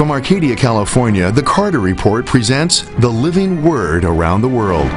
From Arcadia, California, the Carter Report presents the living word around the world.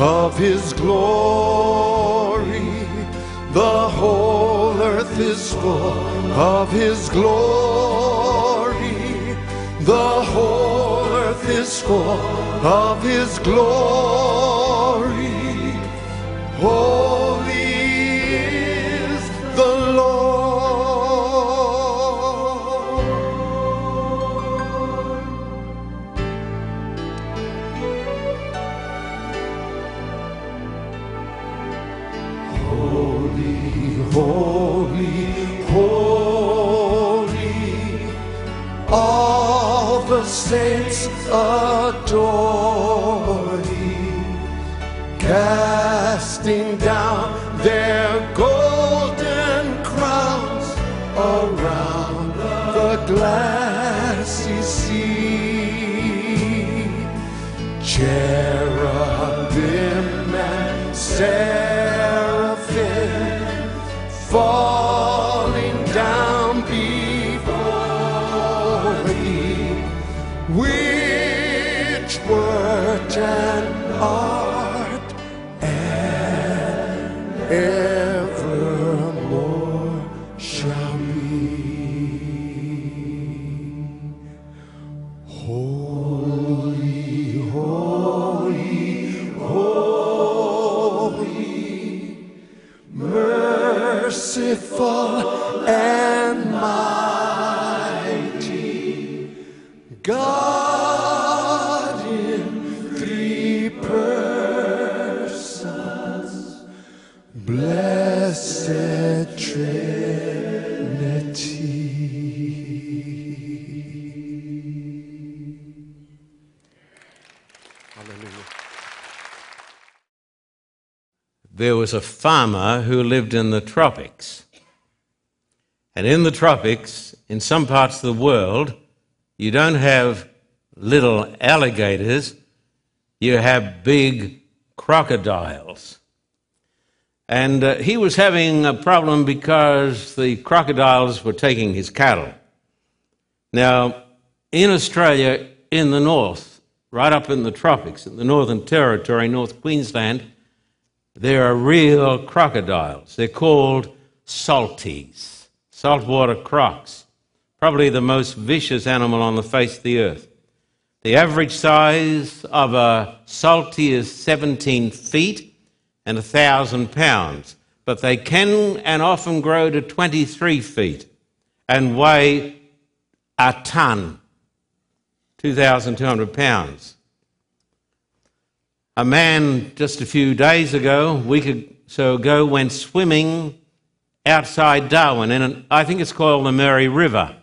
Of His glory. The whole earth is full of His glory. The whole earth is full of His glory. Holy 나 blessed Trinity. There was a farmer who lived in the tropics. And in the tropics, in some parts of the world, you don't have little alligators, you have big crocodiles. And uh, he was having a problem because the crocodiles were taking his cattle. Now, in Australia, in the north, right up in the tropics, in the Northern Territory, North Queensland, there are real crocodiles. They're called salties, saltwater crocs, probably the most vicious animal on the face of the earth. The average size of a salty is 17 feet and 1,000 pounds, but they can and often grow to 23 feet and weigh a ton, 2,200 pounds. A man just a few days ago, week or so ago, went swimming outside Darwin, in an, I think it's called the Murray River.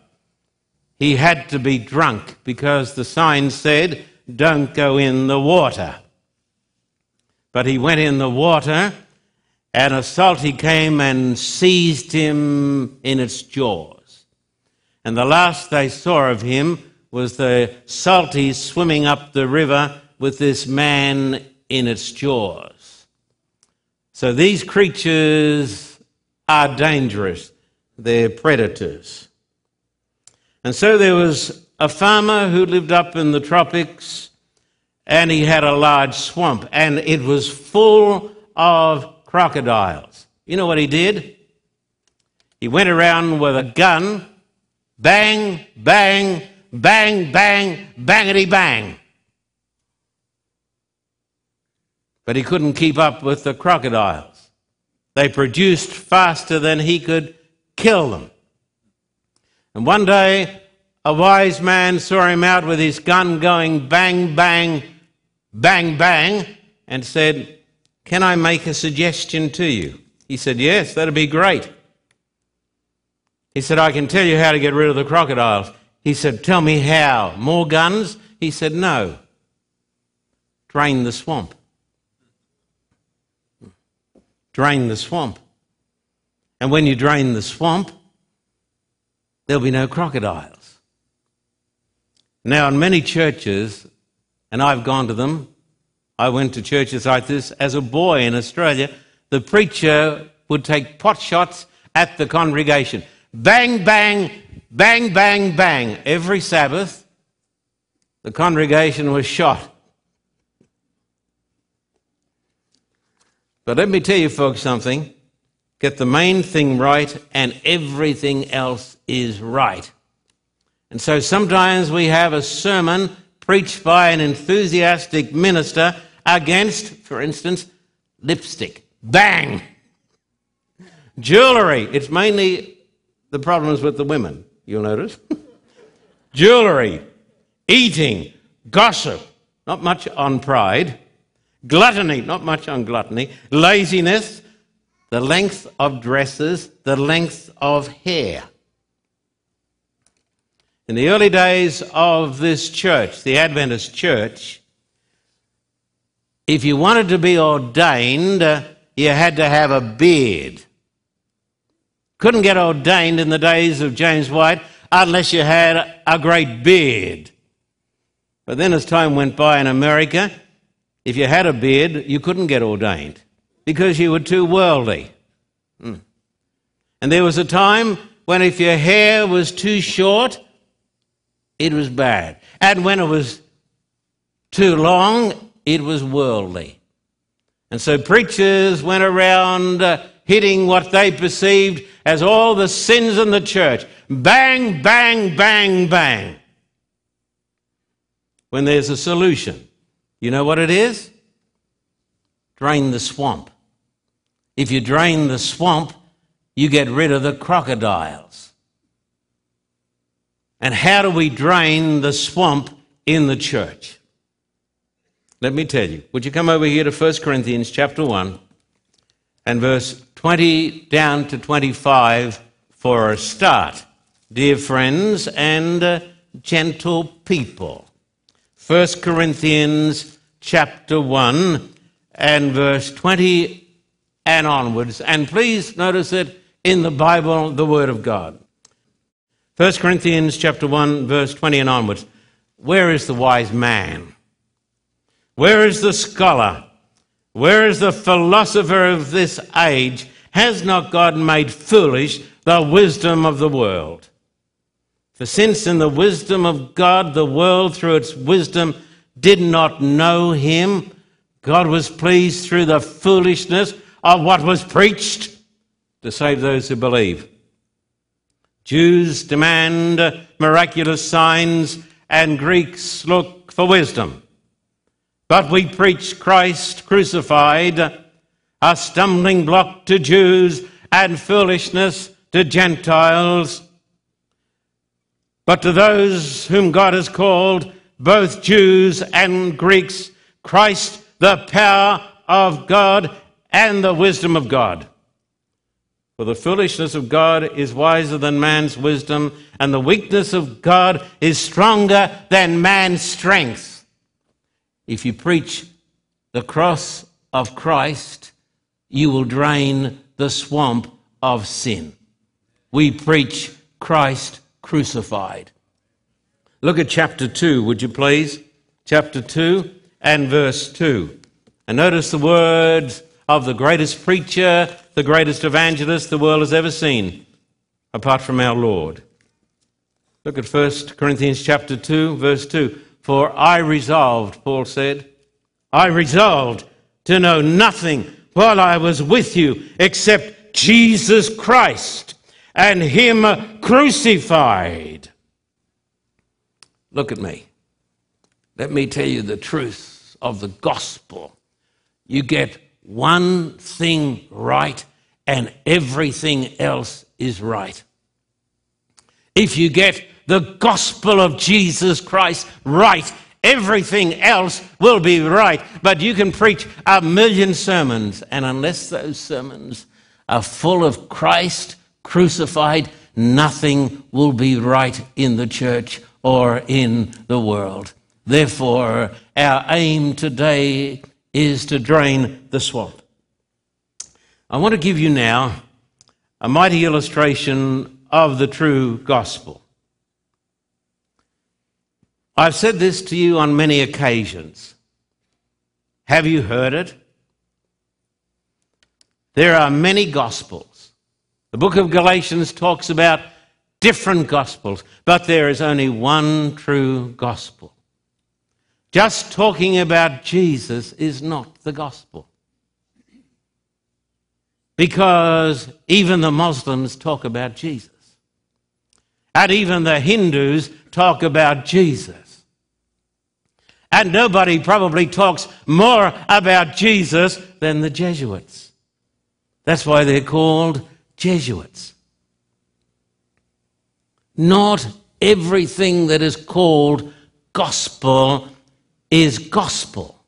He had to be drunk because the sign said Don't go in the water. But he went in the water, and a salty came and seized him in its jaws. And the last they saw of him was the salty swimming up the river with this man in its jaws. So these creatures are dangerous, they're predators. And so there was a farmer who lived up in the tropics and he had a large swamp and it was full of crocodiles. You know what he did? He went around with a gun, bang, bang, bang, bang, bangity bang. But he couldn't keep up with the crocodiles. They produced faster than he could kill them. And one day, a wise man saw him out with his gun going bang, bang, bang, bang, and said, Can I make a suggestion to you? He said, Yes, that'd be great. He said, I can tell you how to get rid of the crocodiles. He said, Tell me how. More guns? He said, No. Drain the swamp. Drain the swamp. And when you drain the swamp, there'll be no crocodiles. Now, in many churches, and I've gone to them, I went to churches like this as a boy in Australia, the preacher would take pot shots at the congregation. Bang, bang, bang, bang, bang. Every Sabbath, the congregation was shot. But let me tell you, folks, something. Get the main thing right, and everything else is right. And so sometimes we have a sermon preached by an enthusiastic minister against, for instance, lipstick. Bang! Jewelry. It's mainly the problems with the women, you'll notice. Jewelry, eating, gossip, not much on pride, gluttony, not much on gluttony, laziness, the length of dresses, the length of hair. In the early days of this church, the Adventist church, if you wanted to be ordained, uh, you had to have a beard. Couldn't get ordained in the days of James White unless you had a great beard. But then, as time went by in America, if you had a beard, you couldn't get ordained because you were too worldly. Hmm. And there was a time when if your hair was too short, it was bad. And when it was too long, it was worldly. And so preachers went around uh, hitting what they perceived as all the sins in the church. Bang, bang, bang, bang. When there's a solution, you know what it is? Drain the swamp. If you drain the swamp, you get rid of the crocodiles. And how do we drain the swamp in the church? Let me tell you. Would you come over here to 1 Corinthians chapter 1 and verse 20 down to 25 for a start? Dear friends and gentle people. 1 Corinthians chapter 1 and verse 20 and onwards. And please notice it in the Bible, the Word of God. 1 Corinthians chapter 1, verse 20 and onwards. Where is the wise man? Where is the scholar? Where is the philosopher of this age? Has not God made foolish the wisdom of the world? For since in the wisdom of God the world through its wisdom did not know him, God was pleased through the foolishness of what was preached to save those who believe. Jews demand miraculous signs, and Greeks look for wisdom. But we preach Christ crucified, a stumbling block to Jews and foolishness to Gentiles. But to those whom God has called, both Jews and Greeks, Christ, the power of God and the wisdom of God. For the foolishness of God is wiser than man's wisdom, and the weakness of God is stronger than man's strength. If you preach the cross of Christ, you will drain the swamp of sin. We preach Christ crucified. Look at chapter 2, would you please? Chapter 2 and verse 2. And notice the words of the greatest preacher, the greatest evangelist the world has ever seen, apart from our Lord. Look at 1 Corinthians chapter 2, verse 2. For I resolved, Paul said, I resolved to know nothing while I was with you except Jesus Christ and Him crucified. Look at me. Let me tell you the truth of the gospel. You get one thing right, and everything else is right. If you get the gospel of Jesus Christ right, everything else will be right. But you can preach a million sermons, and unless those sermons are full of Christ crucified, nothing will be right in the church or in the world. Therefore, our aim today is to drain the swamp. I want to give you now a mighty illustration of the true gospel. I've said this to you on many occasions. Have you heard it? There are many gospels. The book of Galatians talks about different gospels, but there is only one true gospel. Just talking about Jesus is not the gospel. Because even the Muslims talk about Jesus. And even the Hindus talk about Jesus. And nobody probably talks more about Jesus than the Jesuits. That's why they're called Jesuits. Not everything that is called gospel is gospel.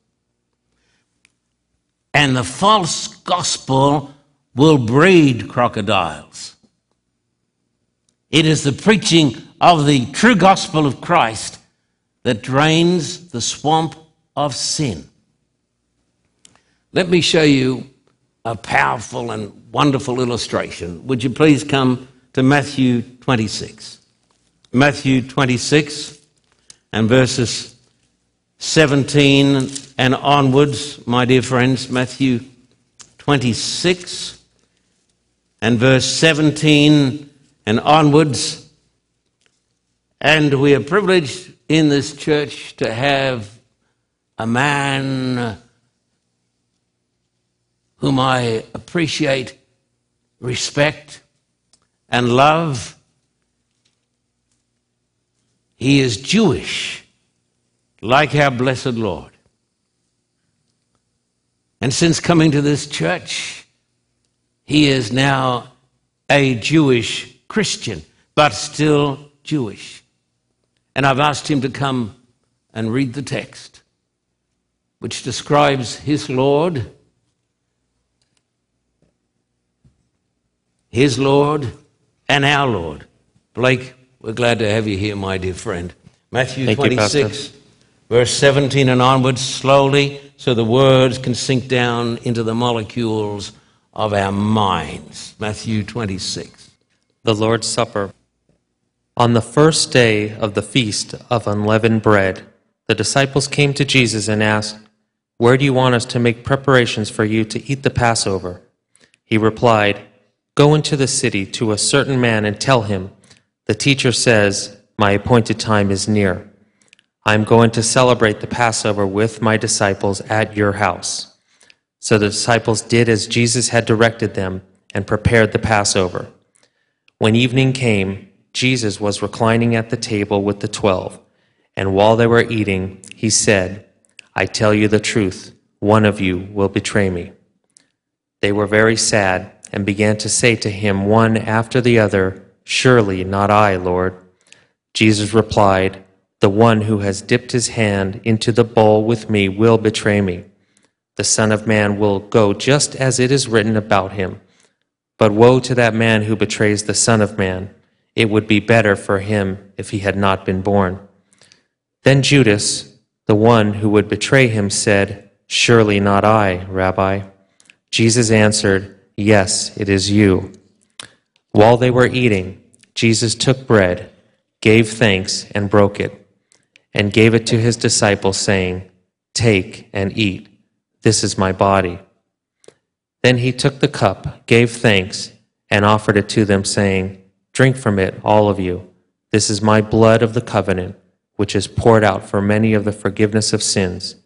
And the false gospel will breed crocodiles. It is the preaching of the true gospel of Christ that drains the swamp of sin. Let me show you a powerful and wonderful illustration. Would you please come to Matthew 26? Matthew 26 and verses 17 and onwards, my dear friends, Matthew 26 and verse 17 and onwards. And we are privileged in this church to have a man whom I appreciate, respect, and love he is Jewish, like our blessed Lord. And since coming to this church, he is now a Jewish Christian, but still Jewish. And I've asked him to come and read the text, which describes his Lord, his Lord, and our Lord. Blake, we're glad to have you here, my dear friend. Matthew Thank 26, Pastor. Verse 17 and onwards, slowly, so the words can sink down into the molecules of our minds. Matthew 26. The Lord's Supper. On the first day of the feast of unleavened bread, the disciples came to Jesus and asked, Where do you want us to make preparations for you to eat the Passover? He replied, Go into the city to a certain man and tell him, The teacher says, My appointed time is near. I am going to celebrate the Passover with my disciples at your house. So the disciples did as Jesus had directed them and prepared the Passover. When evening came, Jesus was reclining at the table with the twelve, and while they were eating, he said, I tell you the truth, one of you will betray me. They were very sad and began to say to him one after the other, Surely not I, Lord. Jesus replied, The one who has dipped his hand into the bowl with me will betray me. The Son of Man will go just as it is written about him. But woe to that man who betrays the Son of Man. It would be better for him if he had not been born. Then Judas, The one who would betray him said, Surely not I, Rabbi. Jesus answered, Yes, it is you. While they were eating, Jesus took bread, gave thanks, and broke it, and gave it to his disciples, saying, Take and eat. This is my body. Then he took the cup, gave thanks, and offered it to them, saying, Drink from it, all of you. This is my blood of the covenant which is poured out for many of the forgiveness of sins.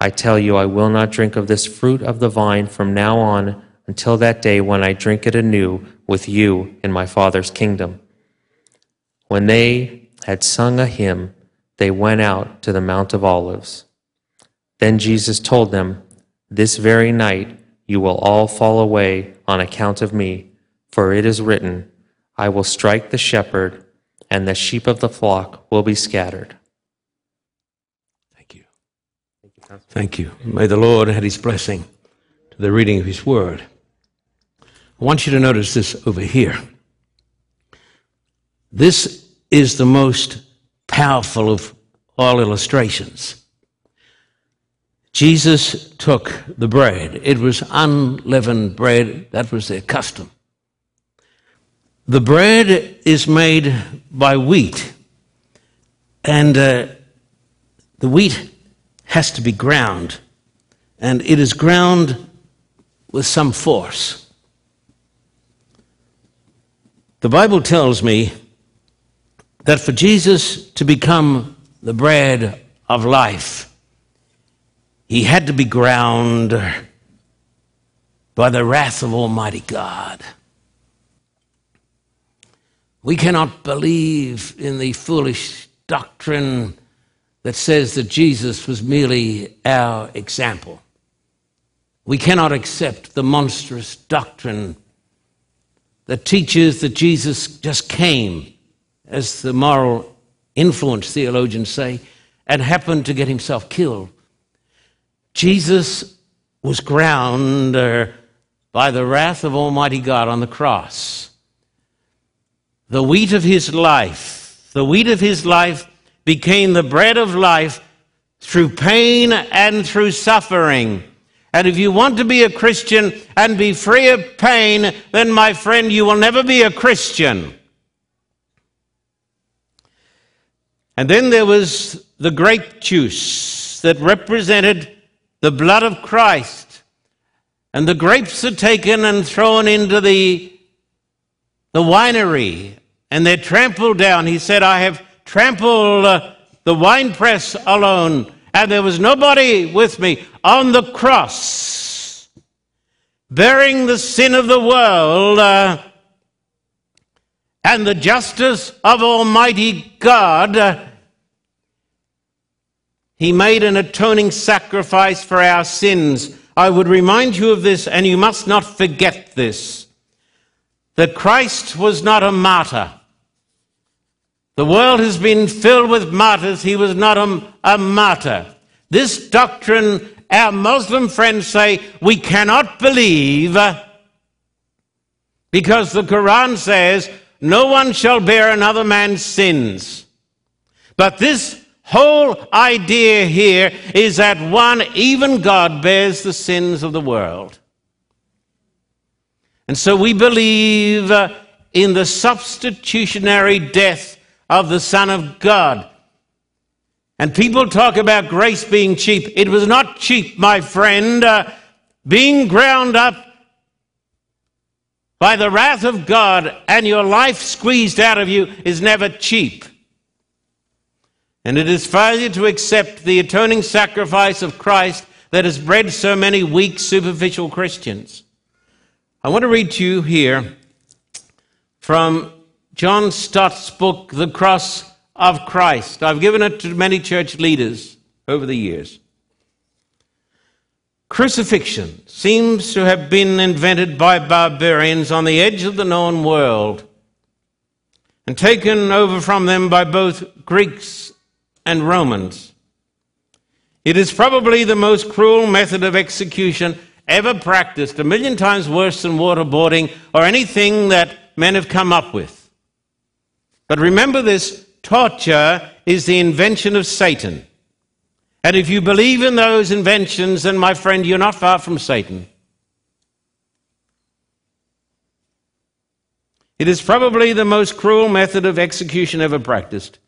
I tell you, I will not drink of this fruit of the vine from now on until that day when I drink it anew with you in my Father's kingdom. When they had sung a hymn, they went out to the Mount of Olives. Then Jesus told them, This very night you will all fall away on account of me, for it is written, I will strike the shepherd and the sheep of the flock will be scattered. Thank you. Thank you. May the Lord add his blessing to the reading of his word. I want you to notice this over here. This is the most powerful of all illustrations. Jesus took the bread. It was unleavened bread. That was their custom. The bread is made by wheat, and uh, the wheat has to be ground, and it is ground with some force. The Bible tells me that for Jesus to become the bread of life, he had to be ground by the wrath of Almighty God. We cannot believe in the foolish doctrine that says that Jesus was merely our example. We cannot accept the monstrous doctrine that teaches that Jesus just came, as the moral influence theologians say, and happened to get himself killed. Jesus was ground uh, by the wrath of Almighty God on the cross the wheat of his life, the wheat of his life became the bread of life through pain and through suffering. And if you want to be a Christian and be free of pain, then, my friend, you will never be a Christian. And then there was the grape juice that represented the blood of Christ. And the grapes are taken and thrown into the the winery and they're trampled down. He said, I have trampled uh, the winepress alone, and there was nobody with me on the cross, bearing the sin of the world uh, and the justice of Almighty God. Uh, he made an atoning sacrifice for our sins. I would remind you of this, and you must not forget this that Christ was not a martyr. The world has been filled with martyrs. He was not a, a martyr. This doctrine, our Muslim friends say, we cannot believe because the Quran says, no one shall bear another man's sins. But this whole idea here is that one, even God, bears the sins of the world. And so we believe uh, in the substitutionary death of the Son of God. And people talk about grace being cheap. It was not cheap, my friend. Uh, being ground up by the wrath of God and your life squeezed out of you is never cheap. And it is failure to accept the atoning sacrifice of Christ that has bred so many weak, superficial Christians. I want to read to you here from John Stott's book, The Cross of Christ. I've given it to many church leaders over the years. Crucifixion seems to have been invented by barbarians on the edge of the known world and taken over from them by both Greeks and Romans. It is probably the most cruel method of execution ever practiced, a million times worse than waterboarding or anything that men have come up with. But remember this torture is the invention of Satan. And if you believe in those inventions, then, my friend, you're not far from Satan. It is probably the most cruel method of execution ever practiced,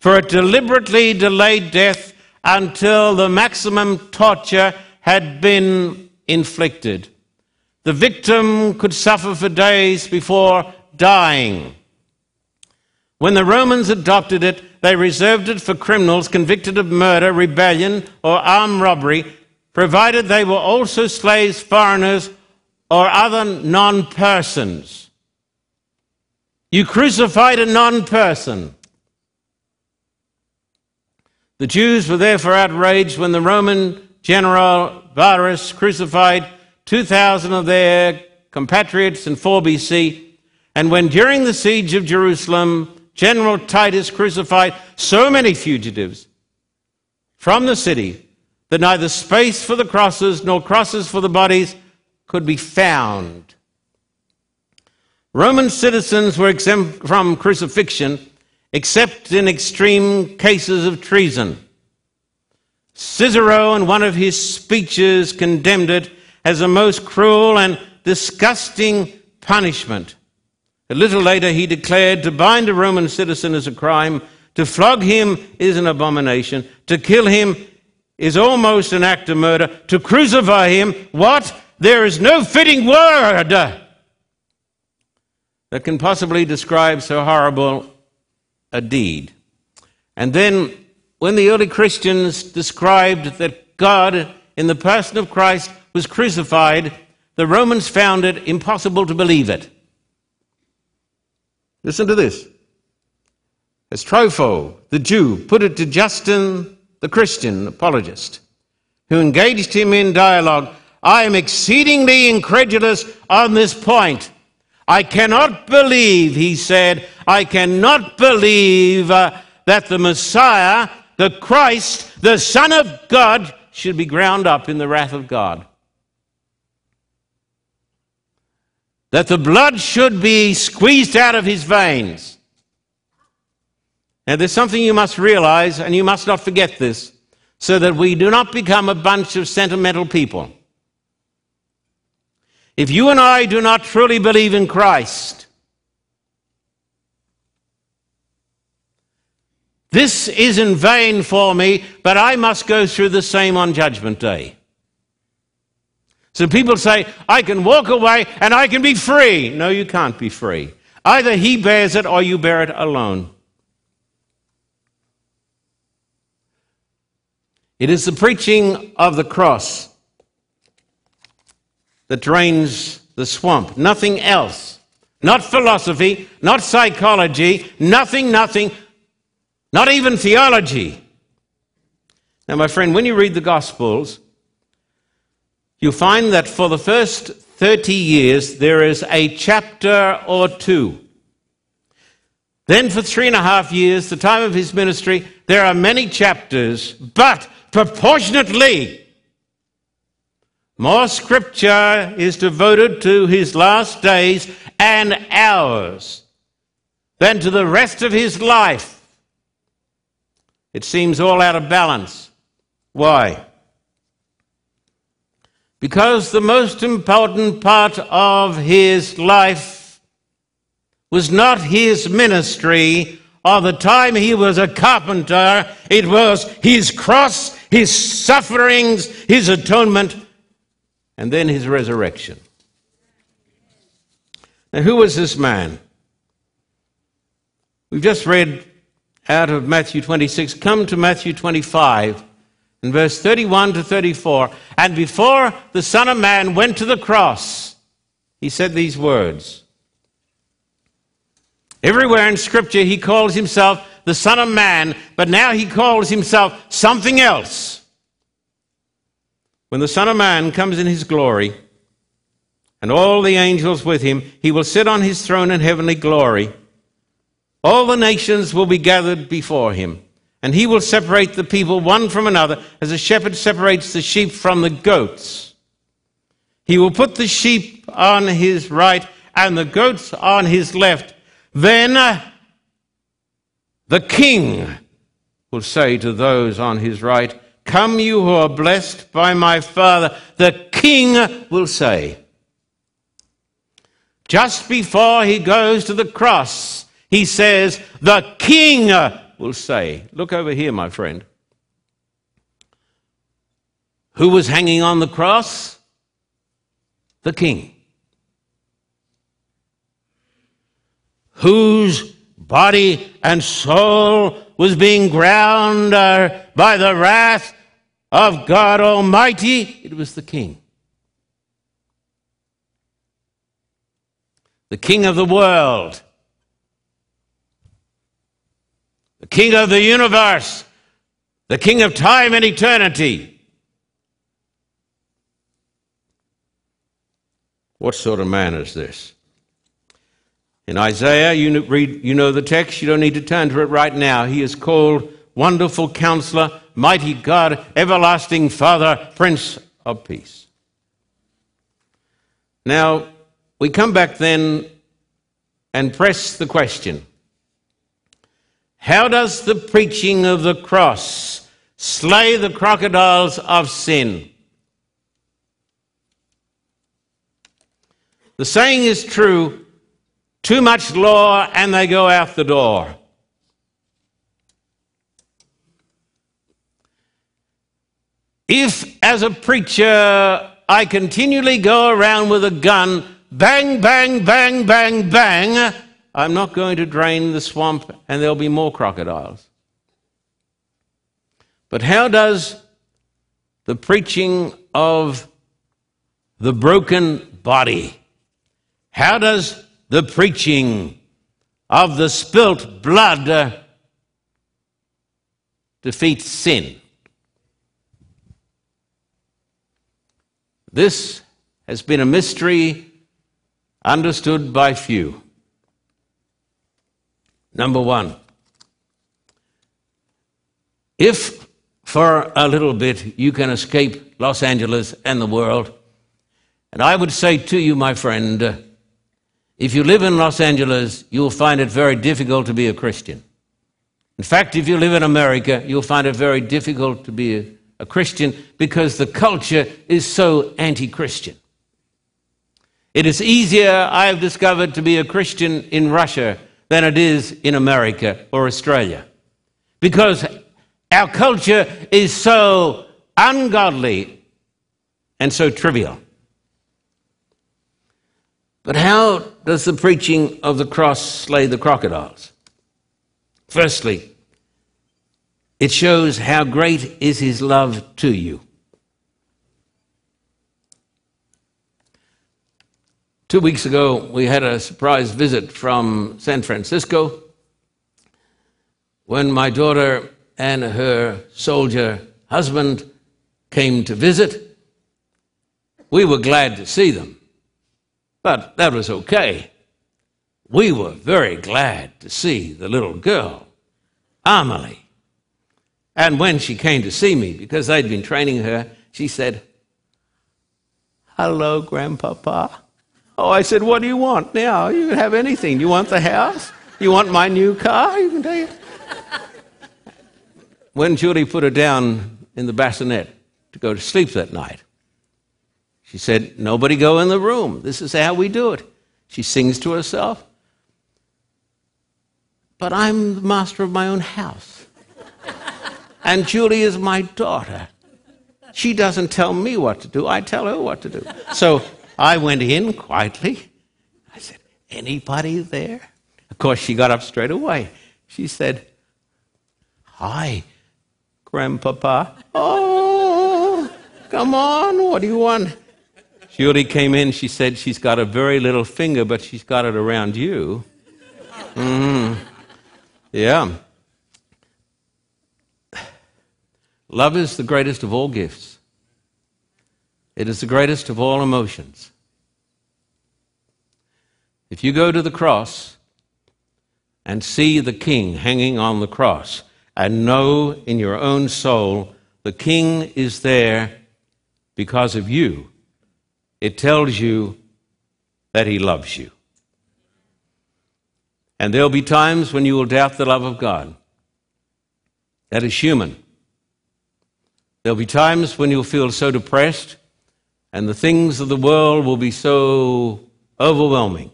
for it deliberately delayed death until the maximum torture had been inflicted. The victim could suffer for days before dying. When the Romans adopted it, they reserved it for criminals convicted of murder, rebellion, or armed robbery, provided they were also slaves, foreigners, or other non persons. You crucified a non person. The Jews were therefore outraged when the Roman general Varus crucified 2,000 of their compatriots in 4 BC, and when during the siege of Jerusalem, General Titus crucified so many fugitives from the city that neither space for the crosses nor crosses for the bodies could be found. Roman citizens were exempt from crucifixion except in extreme cases of treason. Cicero, in one of his speeches, condemned it as a most cruel and disgusting punishment. A little later, he declared to bind a Roman citizen is a crime, to flog him is an abomination, to kill him is almost an act of murder, to crucify him, what? There is no fitting word that can possibly describe so horrible a deed. And then, when the early Christians described that God, in the person of Christ, was crucified, the Romans found it impossible to believe it. Listen to this. As Trypho, the Jew, put it to Justin, the Christian apologist, who engaged him in dialogue, I am exceedingly incredulous on this point. I cannot believe, he said, I cannot believe uh, that the Messiah, the Christ, the Son of God, should be ground up in the wrath of God. That the blood should be squeezed out of his veins. Now, there's something you must realize, and you must not forget this, so that we do not become a bunch of sentimental people. If you and I do not truly believe in Christ, this is in vain for me, but I must go through the same on Judgment Day. So people say, I can walk away and I can be free. No, you can't be free. Either he bears it or you bear it alone. It is the preaching of the cross that drains the swamp. Nothing else. Not philosophy, not psychology, nothing, nothing, not even theology. Now, my friend, when you read the Gospels, you find that for the first 30 years there is a chapter or two. Then, for three and a half years, the time of his ministry, there are many chapters, but proportionately, more scripture is devoted to his last days and hours than to the rest of his life. It seems all out of balance. Why? Because the most important part of his life was not his ministry or the time he was a carpenter, it was his cross, his sufferings, his atonement and then his resurrection. Now, who was this man? We've just read out of Matthew 26. Come to Matthew 25 in verse 31 to 34. And before the Son of Man went to the cross, he said these words. Everywhere in Scripture, he calls himself the Son of Man, but now he calls himself something else. When the Son of Man comes in his glory, and all the angels with him, he will sit on his throne in heavenly glory. All the nations will be gathered before him, and he will separate the people one from another as a shepherd separates the sheep from the goats. He will put the sheep on his right and the goats on his left. Then uh, the king will say to those on his right, Come, you who are blessed by my Father, the King will say. Just before he goes to the cross, he says, The King will say. Look over here, my friend. Who was hanging on the cross? The King. Whose body and soul was being ground uh, by the wrath of God Almighty? It was the King. The King of the world. The King of the universe. The King of time and eternity. What sort of man is this? In Isaiah, you, read, you know the text, you don't need to turn to it right now. He is called Wonderful Counselor, Mighty God, Everlasting Father, Prince of Peace. Now, we come back then and press the question How does the preaching of the cross slay the crocodiles of sin? The saying is true too much law and they go out the door. If, as a preacher, I continually go around with a gun, bang, bang, bang, bang, bang, I'm not going to drain the swamp and there'll be more crocodiles. But how does the preaching of the broken body, how does the preaching of the spilt blood defeat sin. This has been a mystery understood by few. Number one, if for a little bit you can escape Los Angeles and the world, and I would say to you, my friend, if you live in Los Angeles, you'll find it very difficult to be a Christian. In fact, if you live in America, you'll find it very difficult to be a, a Christian because the culture is so anti Christian. It is easier, I have discovered, to be a Christian in Russia than it is in America or Australia because our culture is so ungodly and so trivial. But how does the preaching of the cross slay the crocodiles? Firstly, it shows how great is his love to you. Two weeks ago, we had a surprise visit from San Francisco when my daughter and her soldier husband came to visit. We were glad to see them. But that was okay. We were very glad to see the little girl, Amelie. And when she came to see me, because I'd been training her, she said, Hello, Grandpapa. Oh, I said, What do you want now? You can have anything. You want the house? You want my new car? You can take it. when Julie put her down in the bassinet to go to sleep that night, she said, Nobody go in the room. This is how we do it. She sings to herself. But I'm the master of my own house. And Julie is my daughter. She doesn't tell me what to do, I tell her what to do. So I went in quietly. I said, Anybody there? Of course, she got up straight away. She said, Hi, Grandpapa. Oh, come on, what do you want? Julie came in, she said she's got a very little finger, but she's got it around you. Mm. Yeah. Love is the greatest of all gifts. It is the greatest of all emotions. If you go to the cross and see the king hanging on the cross and know in your own soul the king is there because of you, it tells you that He loves you. And there'll be times when you will doubt the love of God. That is human. There'll be times when you'll feel so depressed and the things of the world will be so overwhelming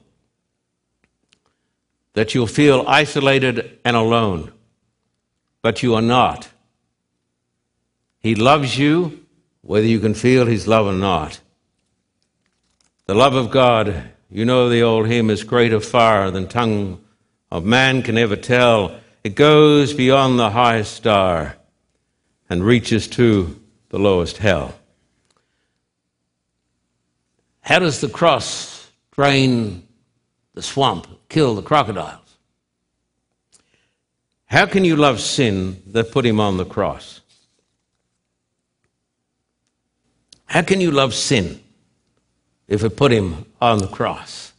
that you'll feel isolated and alone. But you are not. He loves you, whether you can feel His love or not. The love of God, you know the old hymn, is greater far than tongue of man can ever tell. It goes beyond the highest star and reaches to the lowest hell. How does the cross drain the swamp, kill the crocodiles? How can you love sin that put him on the cross? How can you love sin if it put him on the cross?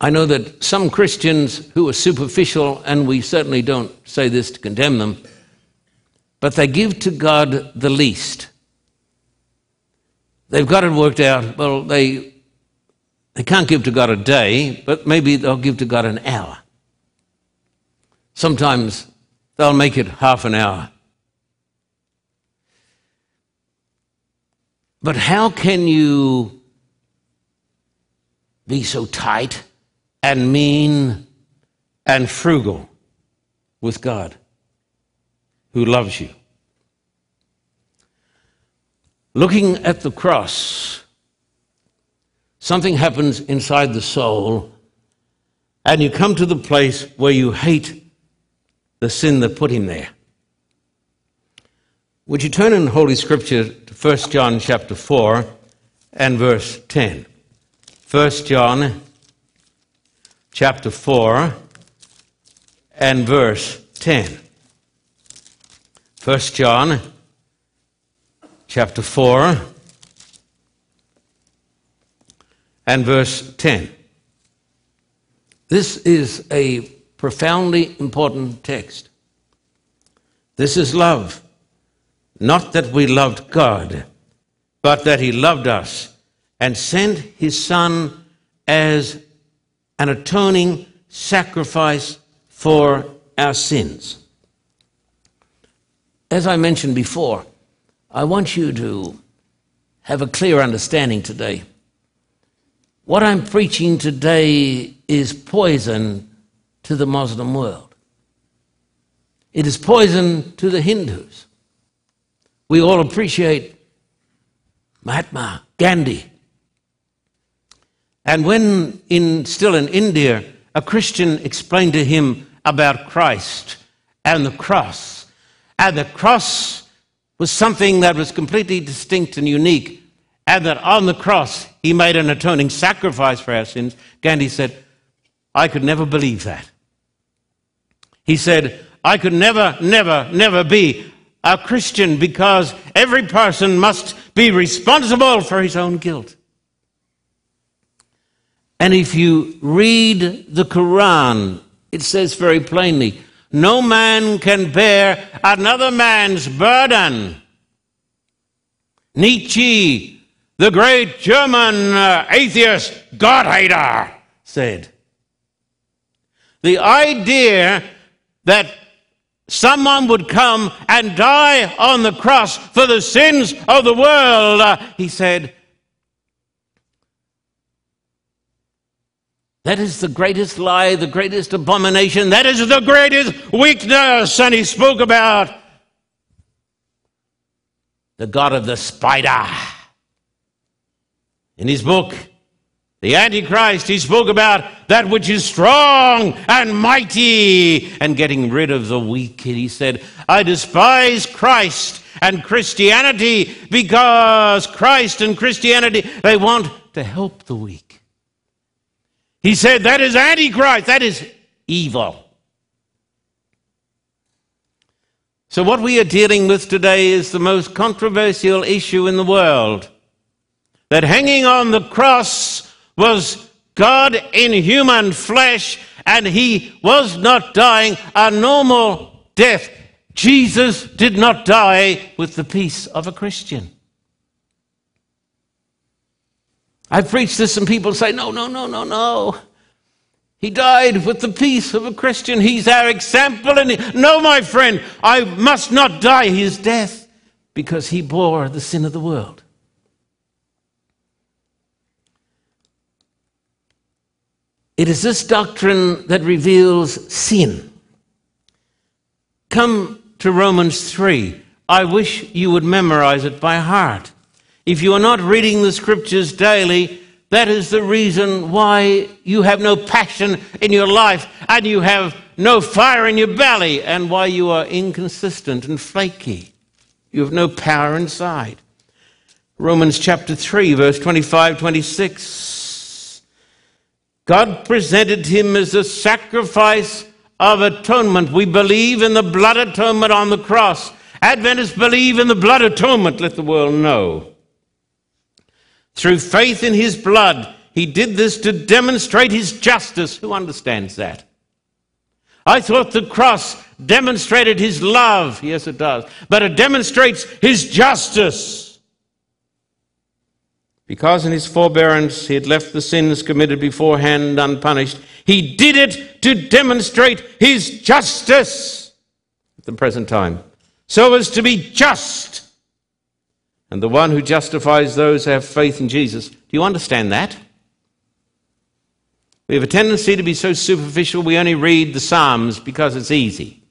I know that some Christians who are superficial, and we certainly don't say this to condemn them, but they give to God the least. They've got it worked out. Well, they, they can't give to God a day, but maybe they'll give to God an hour. Sometimes they'll make it half an hour. But how can you be so tight and mean and frugal with God who loves you? Looking at the cross, something happens inside the soul, and you come to the place where you hate the sin that put him there. Would you turn in Holy Scripture to 1 John chapter 4 and verse 10? 1 John chapter 4 and verse 10. 1 John chapter 4 and verse 10. This is a profoundly important text. This is love. Not that we loved God, but that He loved us and sent His Son as an atoning sacrifice for our sins. As I mentioned before, I want you to have a clear understanding today. What I'm preaching today is poison to the Muslim world. It is poison to the Hindus. We all appreciate Mahatma Gandhi. And when in, still in India, a Christian explained to him about Christ and the cross, and the cross was something that was completely distinct and unique, and that on the cross he made an atoning sacrifice for our sins, Gandhi said, I could never believe that. He said, I could never, never, never be a Christian because every person must be responsible for his own guilt. And if you read the Quran, it says very plainly no man can bear another man's burden. Nietzsche, the great German uh, atheist God hater, said. The idea that someone would come and die on the cross for the sins of the world, uh, he said, That is the greatest lie, the greatest abomination. That is the greatest weakness. And he spoke about the God of the spider. In his book, The Antichrist, he spoke about that which is strong and mighty and getting rid of the weak. And He said, I despise Christ and Christianity because Christ and Christianity, they want to help the weak. He said that is Antichrist, that is evil. So, what we are dealing with today is the most controversial issue in the world. That hanging on the cross was God in human flesh, and he was not dying a normal death. Jesus did not die with the peace of a Christian. I preach this and people say, no, no, no, no, no. He died with the peace of a Christian. He's our example. And no, my friend, I must not die his death because he bore the sin of the world. It is this doctrine that reveals sin. Come to Romans 3. I wish you would memorize it by heart. If you are not reading the scriptures daily, that is the reason why you have no passion in your life and you have no fire in your belly and why you are inconsistent and flaky. You have no power inside. Romans chapter 3, verse 25 26. God presented him as a sacrifice of atonement. We believe in the blood atonement on the cross. Adventists believe in the blood atonement, let the world know. Through faith in his blood, he did this to demonstrate his justice. Who understands that? I thought the cross demonstrated his love. Yes, it does. But it demonstrates his justice. Because in his forbearance he had left the sins committed beforehand unpunished, he did it to demonstrate his justice at the present time, so as to be just and the one who justifies those who have faith in Jesus. Do you understand that? We have a tendency to be so superficial we only read the Psalms because it's easy.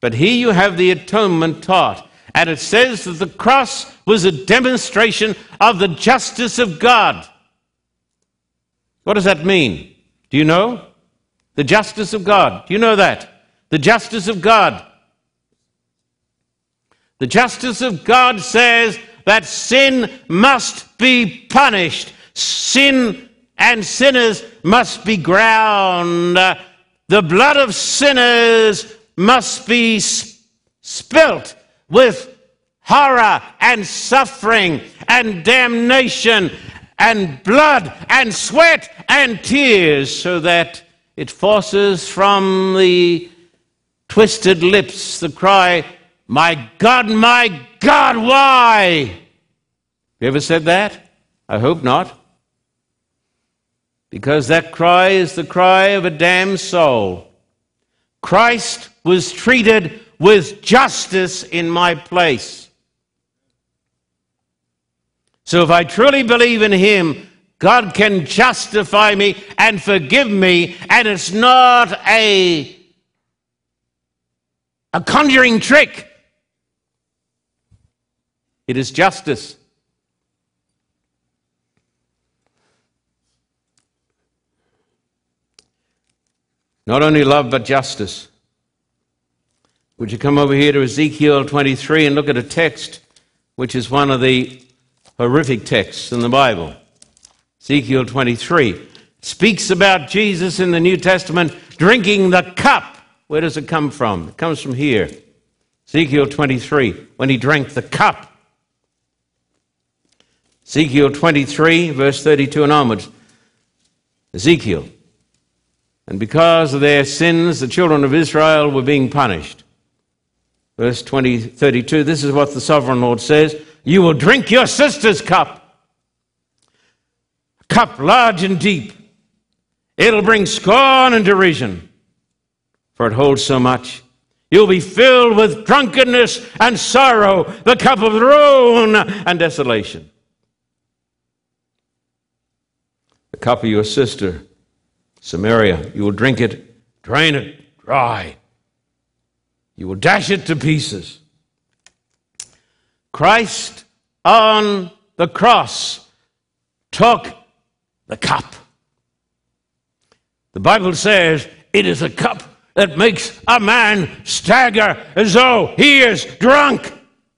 But here you have the atonement taught, and it says that the cross was a demonstration of the justice of God. What does that mean? Do you know? The justice of God. Do you know that? The justice of God. The justice of God says that sin must be punished. Sin and sinners must be ground. The blood of sinners must be spilt with horror and suffering and damnation and blood and sweat and tears so that it forces from the twisted lips the cry, my God, my God, why? You ever said that? I hope not. Because that cry is the cry of a damned soul. Christ was treated with justice in my place. So if I truly believe in Him, God can justify me and forgive me, and it's not a, a conjuring trick. It is justice. Not only love, but justice. Would you come over here to Ezekiel 23 and look at a text which is one of the horrific texts in the Bible? Ezekiel 23 speaks about Jesus in the New Testament drinking the cup. Where does it come from? It comes from here. Ezekiel 23, when he drank the cup Ezekiel 23, verse 32 and onwards. Ezekiel. And because of their sins, the children of Israel were being punished. Verse 20, 32, this is what the sovereign Lord says You will drink your sister's cup, a cup large and deep. It'll bring scorn and derision, for it holds so much. You'll be filled with drunkenness and sorrow, the cup of ruin and desolation. Cup of your sister, Samaria. You will drink it, drain it dry. You will dash it to pieces. Christ on the cross took the cup. The Bible says it is a cup that makes a man stagger as though he is drunk.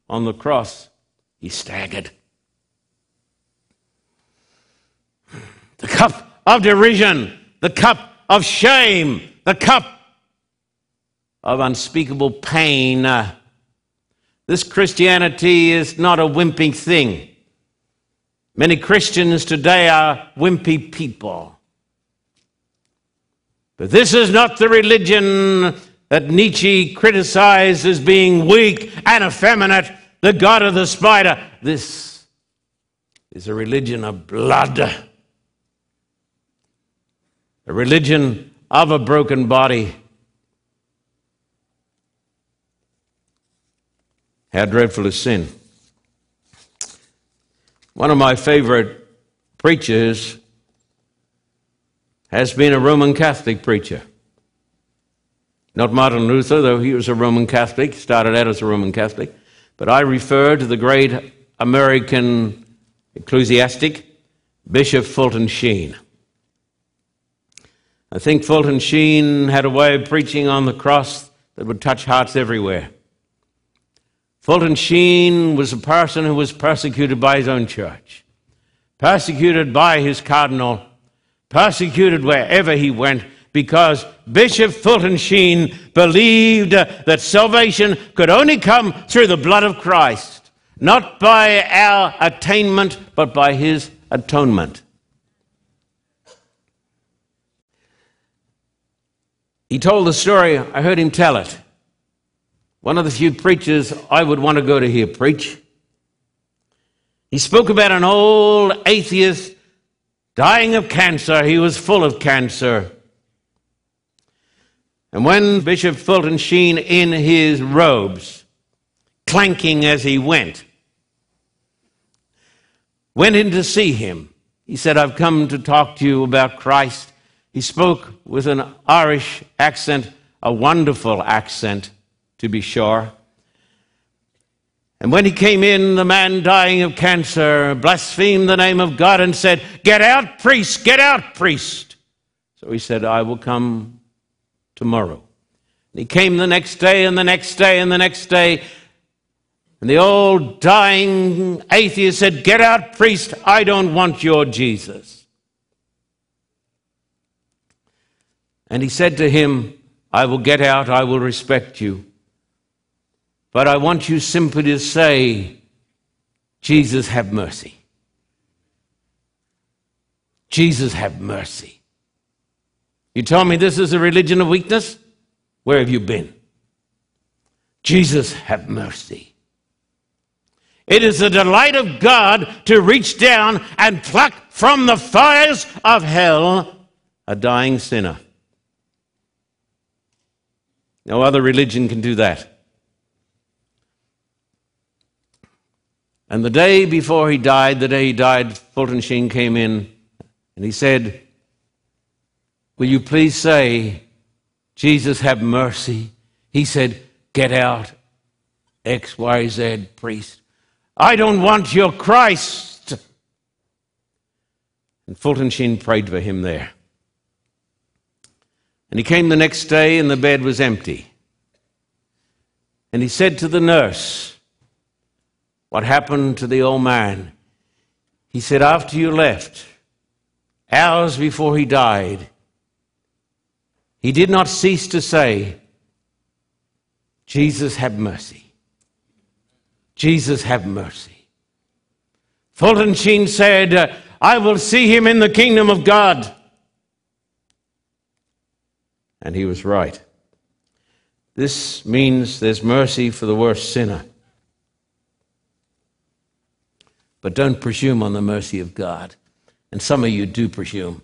On the cross, he staggered. The cup of derision, the cup of shame, the cup of unspeakable pain. Uh, this Christianity is not a wimpy thing. Many Christians today are wimpy people. But this is not the religion that Nietzsche criticized as being weak and effeminate, the God of the spider. This is a religion of blood a religion of a broken body. How dreadful is sin. One of my favorite preachers has been a Roman Catholic preacher. Not Martin Luther, though he was a Roman Catholic, started out as a Roman Catholic, but I refer to the great American ecclesiastic, Bishop Fulton Sheen. I think Fulton Sheen had a way of preaching on the cross that would touch hearts everywhere. Fulton Sheen was a person who was persecuted by his own church, persecuted by his cardinal, persecuted wherever he went because Bishop Fulton Sheen believed that salvation could only come through the blood of Christ, not by our attainment, but by his atonement. He told the story, I heard him tell it. One of the few preachers I would want to go to hear preach. He spoke about an old atheist dying of cancer. He was full of cancer. And when Bishop Fulton Sheen, in his robes, clanking as he went, went in to see him, he said, I've come to talk to you about Christ he spoke with an Irish accent, a wonderful accent, to be sure. And when he came in, the man dying of cancer blasphemed the name of God and said, Get out, priest, get out, priest. So he said, I will come tomorrow. And he came the next day and the next day and the next day. And the old dying atheist said, Get out, priest, I don't want your Jesus. And he said to him, I will get out, I will respect you. But I want you simply to say, Jesus, have mercy. Jesus, have mercy. You tell me this is a religion of weakness? Where have you been? Jesus, have mercy. It is the delight of God to reach down and pluck from the fires of hell a dying sinner. No other religion can do that. And the day before he died, the day he died, Fulton Sheen came in and he said, Will you please say, Jesus, have mercy? He said, Get out, XYZ priest. I don't want your Christ. And Fulton Sheen prayed for him there. And he came the next day, and the bed was empty. And he said to the nurse, What happened to the old man? He said, After you left, hours before he died, he did not cease to say, Jesus, have mercy. Jesus, have mercy. Fulton Sheen said, I will see him in the kingdom of God. And he was right. This means there's mercy for the worst sinner. But don't presume on the mercy of God. And some of you do presume.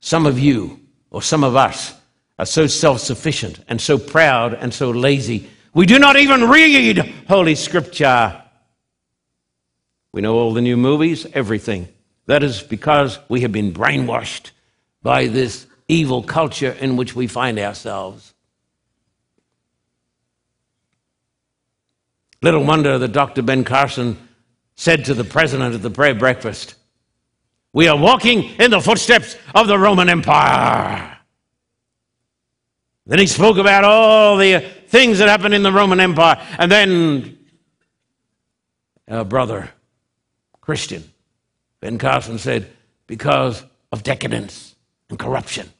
Some of you, or some of us, are so self sufficient and so proud and so lazy. We do not even read Holy Scripture. We know all the new movies, everything. That is because we have been brainwashed by this evil culture in which we find ourselves. Little wonder that Dr. Ben Carson said to the president at the prayer breakfast, We are walking in the footsteps of the Roman Empire. Then he spoke about all the things that happened in the Roman Empire. And then our brother, Christian, Ben Carson said, Because of decadence and corruption.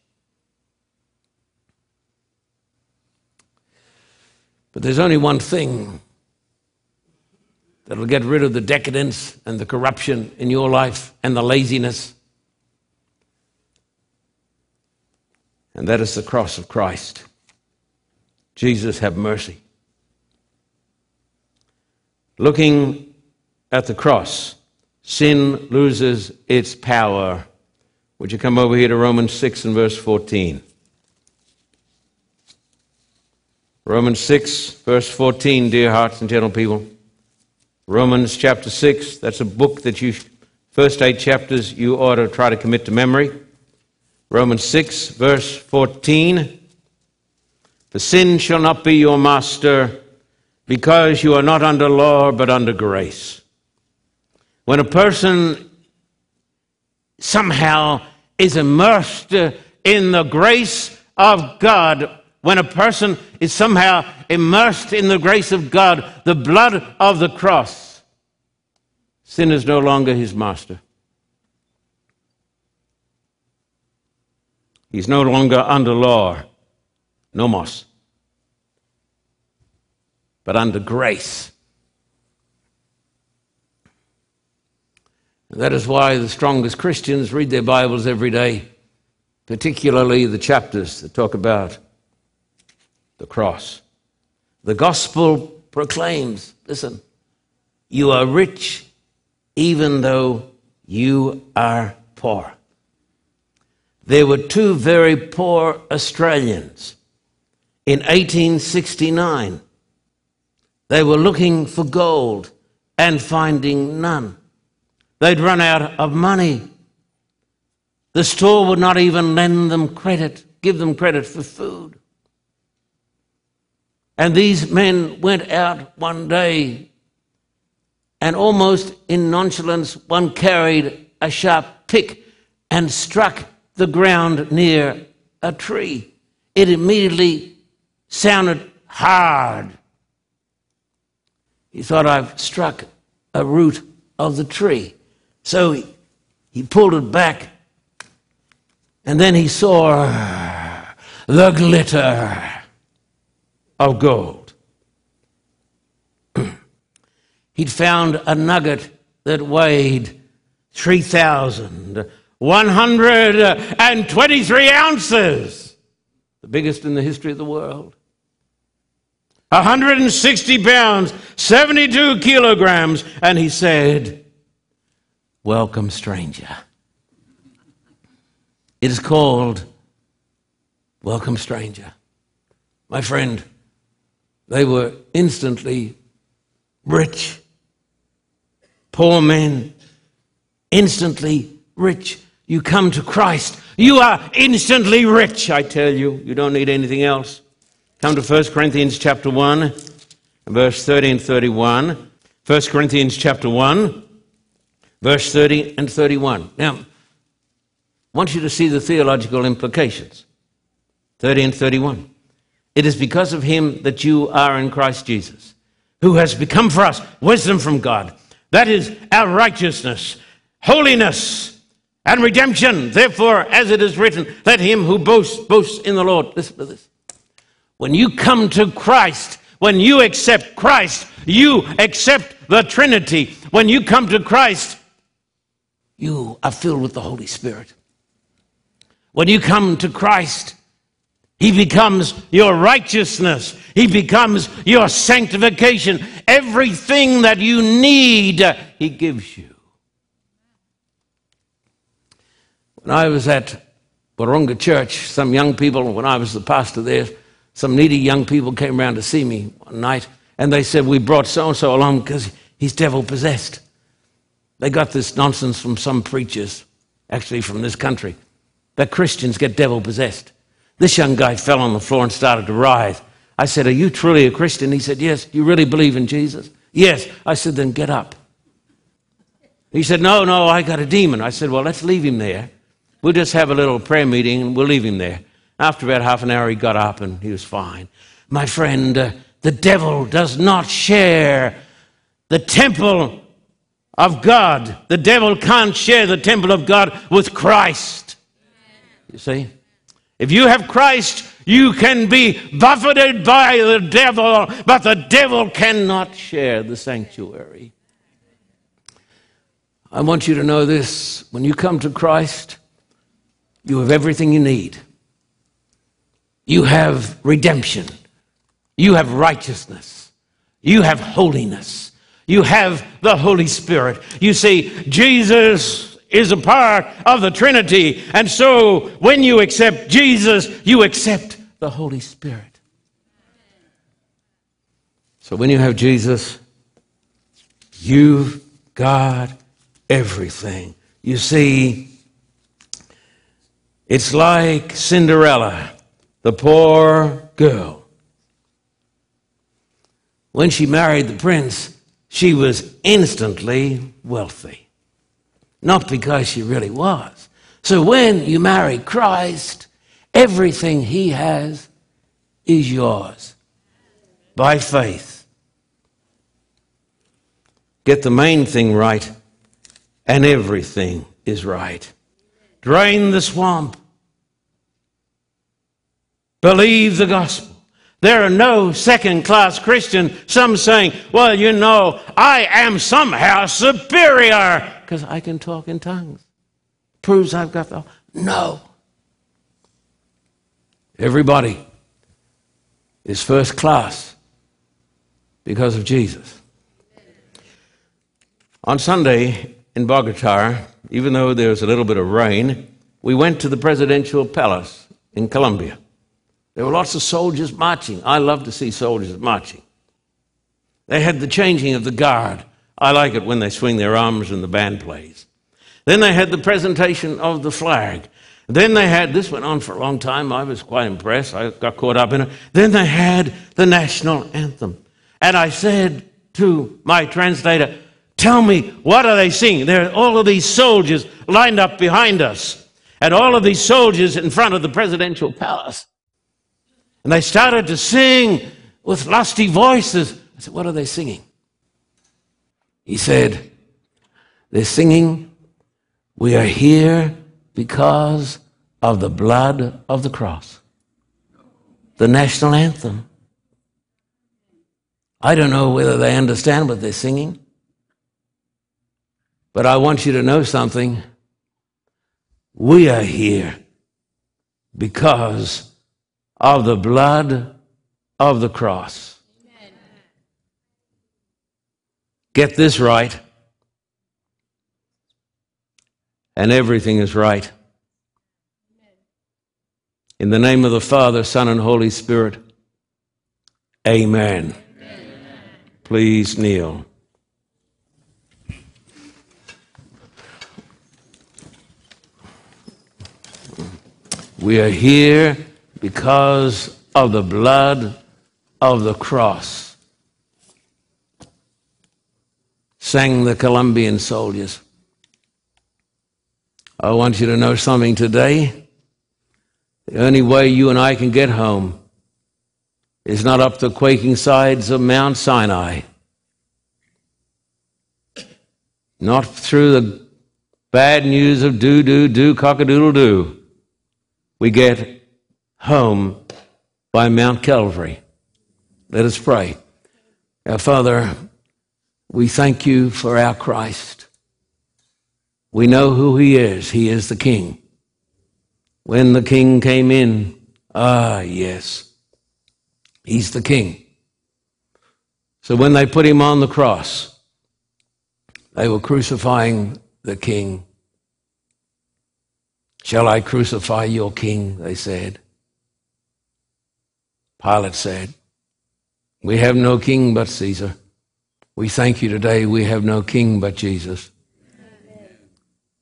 But there's only one thing that'll get rid of the decadence and the corruption in your life and the laziness. And that is the cross of Christ. Jesus, have mercy. Looking at the cross, sin loses its power Would you come over here to Romans 6 and verse 14? Romans 6, verse 14, dear hearts and gentle people. Romans chapter 6, that's a book that you, first eight chapters, you ought to try to commit to memory. Romans 6, verse 14. The sin shall not be your master, because you are not under law, but under grace. When a person somehow is immersed in the grace of God, when a person is somehow immersed in the grace of God, the blood of the cross, sin is no longer his master. He's no longer under law, nomos, but under grace. And that is why the strongest Christians read their Bibles every day, particularly the chapters that talk about the cross. The gospel proclaims listen, you are rich even though you are poor. There were two very poor Australians in 1869. They were looking for gold and finding none. They'd run out of money. The store would not even lend them credit, give them credit for food. And these men went out one day, and almost in nonchalance, one carried a sharp pick and struck the ground near a tree. It immediately sounded hard. He thought, I've struck a root of the tree. So he, he pulled it back, and then he saw uh, the glitter of gold. He'd found a nugget that weighed 3,123 ounces, the biggest in the history of the world. 160 pounds, 72 kilograms, and he said, Welcome, stranger. It is called Welcome, stranger. My friend, they were instantly rich. Poor men, instantly rich. You come to Christ, you are instantly rich, I tell you. You don't need anything else. Come to 1 Corinthians chapter 1, verse 30 and 31. 1 Corinthians chapter 1, verse 30 and 31. Now, I want you to see the theological implications. 30 and 31. It is because of him that you are in Christ Jesus, who has become for us wisdom from God. That is our righteousness, holiness, and redemption. Therefore, as it is written, let him who boasts boast in the Lord. Listen to this. When you come to Christ, when you accept Christ, you accept the Trinity. When you come to Christ, you are filled with the Holy Spirit. When you come to Christ, he becomes your righteousness. He becomes your sanctification. Everything that you need, He gives you. When I was at Wahroonga Church, some young people, when I was the pastor there, some needy young people came around to see me one night, and they said, We brought so and so along because he's devil possessed. They got this nonsense from some preachers, actually from this country, that Christians get devil possessed. This young guy fell on the floor and started to writhe. I said, Are you truly a Christian? He said, Yes. You really believe in Jesus? Yes. I said, Then get up. He said, No, no, I got a demon. I said, Well, let's leave him there. We'll just have a little prayer meeting and we'll leave him there. After about half an hour, he got up and he was fine. My friend, uh, the devil does not share the temple of God. The devil can't share the temple of God with Christ. You see? If you have Christ, you can be buffeted by the devil, but the devil cannot share the sanctuary. I want you to know this when you come to Christ, you have everything you need. You have redemption. You have righteousness. You have holiness. You have the Holy Spirit. You see, Jesus is a part of the Trinity. And so when you accept Jesus, you accept the Holy Spirit. So when you have Jesus, you've got everything. You see, it's like Cinderella, the poor girl. When she married the prince, she was instantly wealthy. Not because she really was. So when you marry Christ, everything he has is yours by faith. Get the main thing right, and everything is right. Drain the swamp. Believe the gospel. There are no second class Christians, some saying, well, you know, I am somehow superior because I can talk in tongues. Proves I've got the. No. Everybody is first class because of Jesus. On Sunday in Bogota, even though there was a little bit of rain, we went to the presidential palace in Colombia. There were lots of soldiers marching. I love to see soldiers marching. They had the changing of the guard. I like it when they swing their arms and the band plays. Then they had the presentation of the flag. Then they had, this went on for a long time. I was quite impressed. I got caught up in it. Then they had the national anthem. And I said to my translator, Tell me, what are they singing? There are all of these soldiers lined up behind us, and all of these soldiers in front of the presidential palace. And they started to sing with lusty voices. I said, What are they singing? He said, They're singing, We are here because of the blood of the cross. The national anthem. I don't know whether they understand what they're singing, but I want you to know something. We are here because of the blood of the cross. Amen. Get this right, and everything is right. In the name of the Father, Son, and Holy Spirit, amen. amen. Please kneel. We are here because of the blood of the cross, sang the Colombian soldiers. I want you to know something today. The only way you and I can get home is not up the quaking sides of Mount Sinai, not through the bad news of do, do, do, cockadoodle doo. We get home by Mount Calvary. Let us pray. Our Father, we thank you for our Christ. We know who he is. He is the King. When the King came in, ah, yes, he's the King. So when they put him on the cross, they were crucifying the King. Shall I crucify your King? They said. Pilate said, We have no king but Caesar. We thank you today, we have no king but Jesus.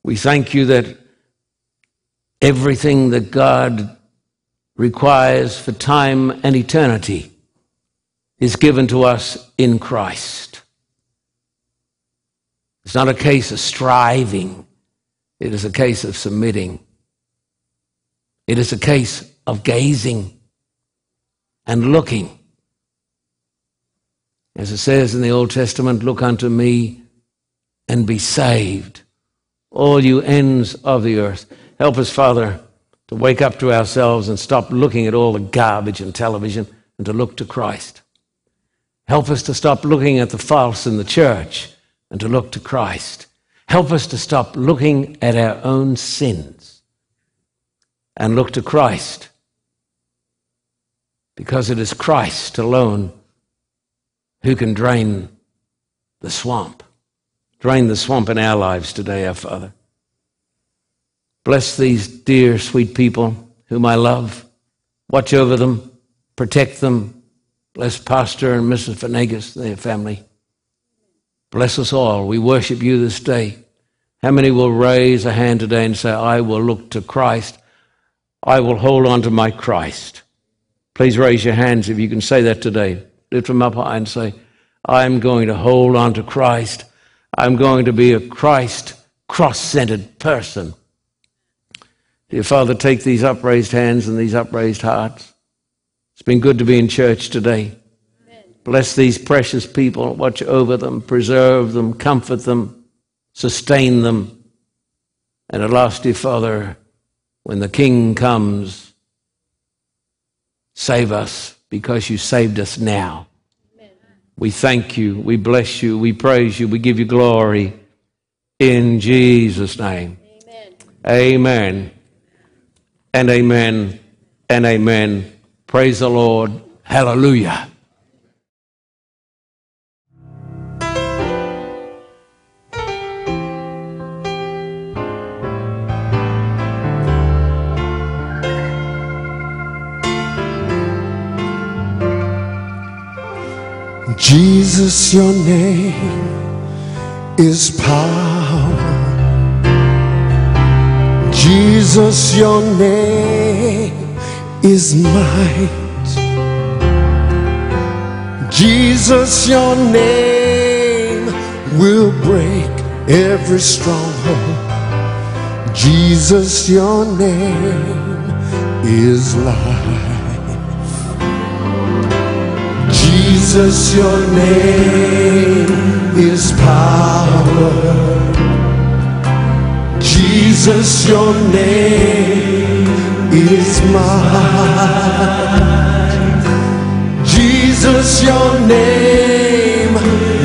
We thank you that everything that God requires for time and eternity is given to us in Christ. It's not a case of striving, it is a case of submitting. It is a case of gazing and looking. As it says in the Old Testament, look unto me and be saved, all you ends of the earth. Help us, Father, to wake up to ourselves and stop looking at all the garbage and television and to look to Christ. Help us to stop looking at the false in the church and to look to Christ. Help us to stop looking at our own sins and look to Christ because it is Christ alone who can drain the swamp. Drain the swamp in our lives today, our Father. Bless these dear, sweet people whom I love. Watch over them, protect them. Bless Pastor and Mrs. Venegas and their family. Bless us all. We worship you this day. How many will raise a hand today and say, I will look to Christ? I will hold on to my Christ. Please raise your hands if you can say that today. Lift them up high and say, I'm going to hold on to Christ. I'm going to be a Christ cross centered person. Dear Father, take these upraised hands and these upraised hearts. It's been good to be in church today. Bless these precious people. Watch over them, preserve them, comfort them, sustain them. And at last, dear Father, when the King comes, save us because you saved us now. We thank you, we bless you, we praise you, we give you glory in Jesus' name. Amen. And amen and amen. Praise the Lord. Hallelujah. Jesus, your name is power. Jesus, your name is might. Jesus, your name will break every stronghold. Jesus, your name is life. Jesus, your name is power. Jesus, your name is mine. Jesus, your name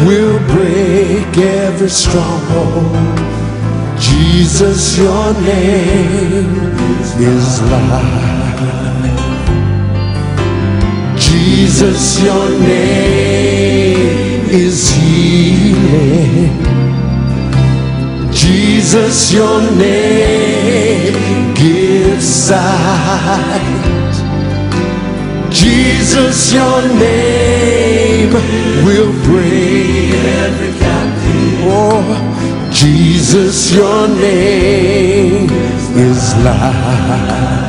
will break every stronghold. Jesus, your name is life. Jesus, your name is healing. Jesus, your name gives sight. Jesus, your name will break every captive. Oh, Jesus, your name is life.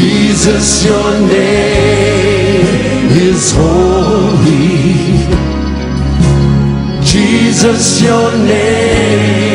Jesus, your name is holy. Jesus, your name